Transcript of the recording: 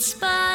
spot.